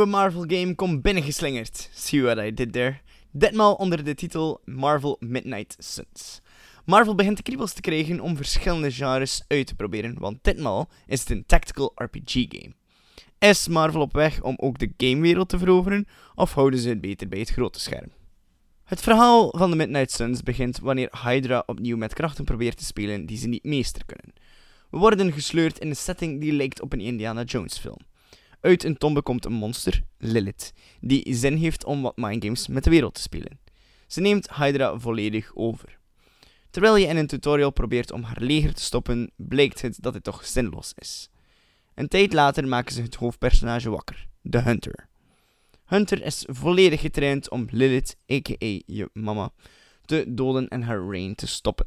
nieuwe Marvel game komt binnengeslingerd. See what I did there? Ditmaal onder de titel Marvel Midnight Suns. Marvel begint de kriebels te krijgen om verschillende genres uit te proberen, want ditmaal is het een tactical RPG game. Is Marvel op weg om ook de gamewereld te veroveren, of houden ze het beter bij het grote scherm? Het verhaal van de Midnight Suns begint wanneer Hydra opnieuw met krachten probeert te spelen die ze niet meester kunnen. We worden gesleurd in een setting die lijkt op een Indiana Jones film. Uit een tombe komt een monster, Lilith, die zin heeft om wat mindgames met de wereld te spelen. Ze neemt Hydra volledig over. Terwijl je in een tutorial probeert om haar leger te stoppen, blijkt het dat het toch zinloos is. Een tijd later maken ze het hoofdpersonage wakker, de Hunter. Hunter is volledig getraind om Lilith, a.k.a. je mama, te doden en haar reign te stoppen.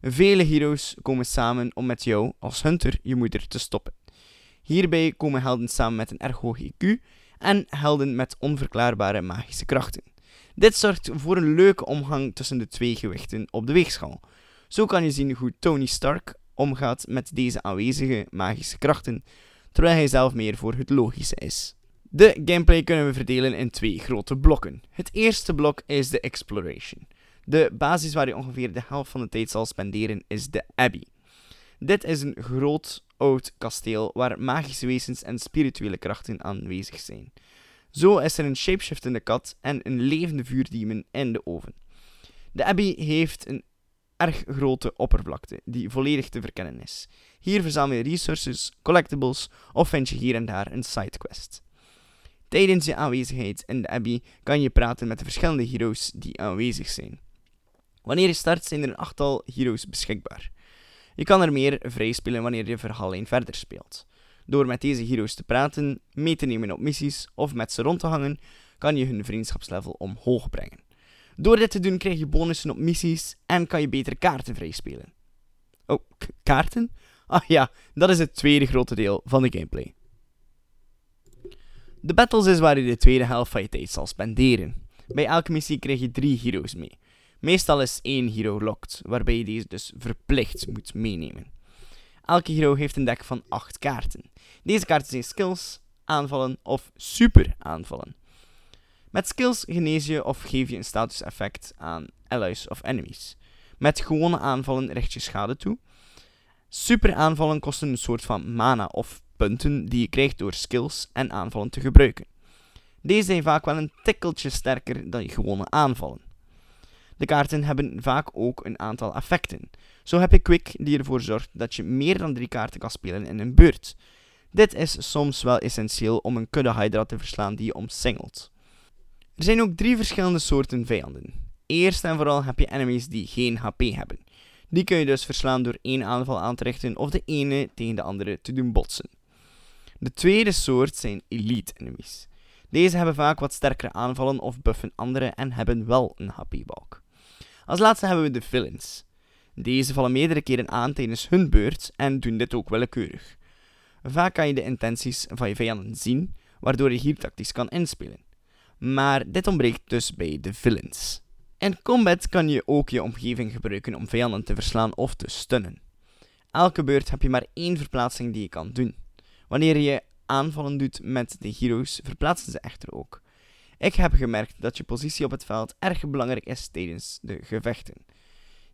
Vele heroes komen samen om met jou, als Hunter, je moeder te stoppen. Hierbij komen helden samen met een erg hoog IQ en helden met onverklaarbare magische krachten. Dit zorgt voor een leuke omgang tussen de twee gewichten op de weegschaal. Zo kan je zien hoe Tony Stark omgaat met deze aanwezige magische krachten, terwijl hij zelf meer voor het logische is. De gameplay kunnen we verdelen in twee grote blokken. Het eerste blok is de exploration. De basis waar je ongeveer de helft van de tijd zal spenderen is de Abbey. Dit is een groot kasteel waar magische wezens en spirituele krachten aanwezig zijn. Zo is er een shapeshiftende kat en een levende vuurdemon in de oven. De Abbey heeft een erg grote oppervlakte die volledig te verkennen is. Hier verzamel je resources, collectibles of vind je hier en daar een sidequest. Tijdens je aanwezigheid in de Abbey kan je praten met de verschillende heroes die aanwezig zijn. Wanneer je start zijn er een achttal heroes beschikbaar. Je kan er meer vrij spelen wanneer je verhaallijn verder speelt. Door met deze heroes te praten, mee te nemen op missies of met ze rond te hangen, kan je hun vriendschapslevel omhoog brengen. Door dit te doen krijg je bonussen op missies en kan je betere kaarten vrij spelen. Oh, kaarten? Ah ja, dat is het tweede grote deel van de gameplay. De battles is waar je de tweede helft van je tijd zal spenderen. Bij elke missie krijg je drie heroes mee. Meestal is één hero locked, waarbij je deze dus verplicht moet meenemen. Elke hero heeft een deck van 8 kaarten. Deze kaarten zijn skills, aanvallen of super aanvallen. Met skills genees je of geef je een status effect aan allies of enemies. Met gewone aanvallen richt je schade toe. Super aanvallen kosten een soort van mana of punten die je krijgt door skills en aanvallen te gebruiken. Deze zijn vaak wel een tikkeltje sterker dan je gewone aanvallen. De kaarten hebben vaak ook een aantal effecten. Zo heb je Quick die ervoor zorgt dat je meer dan drie kaarten kan spelen in een beurt. Dit is soms wel essentieel om een kudde Hydra te verslaan die je omsingelt. Er zijn ook drie verschillende soorten vijanden. Eerst en vooral heb je enemies die geen HP hebben. Die kun je dus verslaan door één aanval aan te richten of de ene tegen de andere te doen botsen. De tweede soort zijn elite enemies. Deze hebben vaak wat sterkere aanvallen of buffen andere en hebben wel een HP-balk. Als laatste hebben we de villains. Deze vallen meerdere keren aan tijdens hun beurt en doen dit ook willekeurig. Vaak kan je de intenties van je vijanden zien, waardoor je hier tactisch kan inspelen. Maar dit ontbreekt dus bij de villains. In combat kan je ook je omgeving gebruiken om vijanden te verslaan of te stunnen. Elke beurt heb je maar één verplaatsing die je kan doen. Wanneer je aanvallen doet met de heroes, verplaatsen ze echter ook. Ik heb gemerkt dat je positie op het veld erg belangrijk is tijdens de gevechten.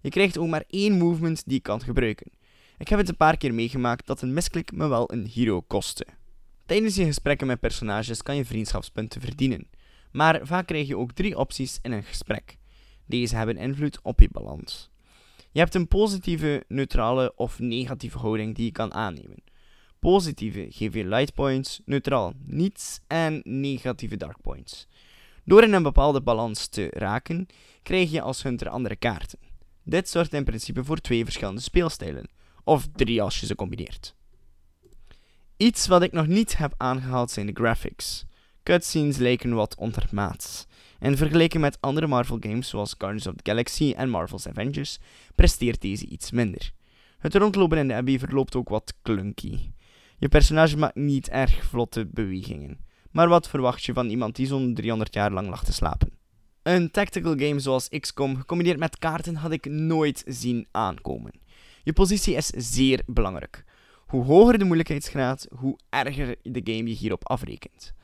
Je krijgt ook maar één movement die je kan gebruiken. Ik heb het een paar keer meegemaakt dat een misklik me wel een hero kostte. Tijdens je gesprekken met personages kan je vriendschapspunten verdienen, maar vaak krijg je ook drie opties in een gesprek. Deze hebben invloed op je balans. Je hebt een positieve, neutrale of negatieve houding die je kan aannemen. Positieve geef je light points, neutraal niets en negatieve dark points. Door in een bepaalde balans te raken, krijg je als hunter andere kaarten. Dit zorgt in principe voor twee verschillende speelstijlen, of drie als je ze combineert. Iets wat ik nog niet heb aangehaald zijn de graphics. Cutscenes lijken wat ondermaats. En vergeleken met andere Marvel games zoals Guardians of the Galaxy en Marvel's Avengers, presteert deze iets minder. Het rondlopen in de Abbey verloopt ook wat clunky. Je personage maakt niet erg vlotte bewegingen. Maar wat verwacht je van iemand die zo'n 300 jaar lang lag te slapen? Een tactical game zoals XCOM gecombineerd met kaarten had ik nooit zien aankomen. Je positie is zeer belangrijk. Hoe hoger de moeilijkheidsgraad, hoe erger de game je hierop afrekent.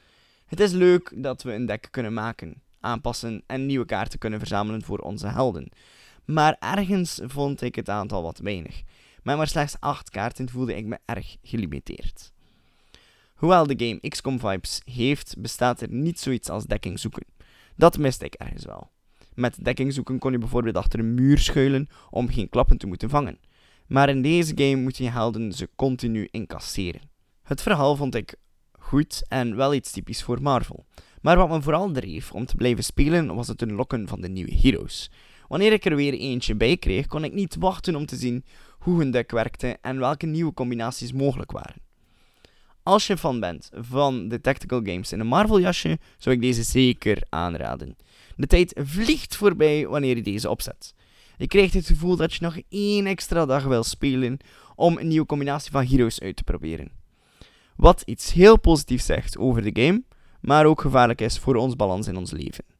Het is leuk dat we een deck kunnen maken, aanpassen en nieuwe kaarten kunnen verzamelen voor onze helden. Maar ergens vond ik het aantal wat weinig. Met maar slechts 8 kaarten voelde ik me erg gelimiteerd. Hoewel de game XCOM vibes heeft, bestaat er niet zoiets als dekking zoeken. Dat miste ik ergens wel. Met dekking zoeken kon je bijvoorbeeld achter een muur schuilen om geen klappen te moeten vangen. Maar in deze game moet je helden ze continu incasseren. Het verhaal vond ik goed en wel iets typisch voor Marvel. Maar wat me vooral dreef om te blijven spelen was het unlocken van de nieuwe heroes. Wanneer ik er weer eentje bij kreeg, kon ik niet wachten om te zien hoe hun deck werkte en welke nieuwe combinaties mogelijk waren. Als je fan bent van de tactical games in een Marvel jasje, zou ik deze zeker aanraden. De tijd vliegt voorbij wanneer je deze opzet. Je krijgt het gevoel dat je nog één extra dag wil spelen om een nieuwe combinatie van heroes uit te proberen. Wat iets heel positiefs zegt over de game, maar ook gevaarlijk is voor ons balans in ons leven.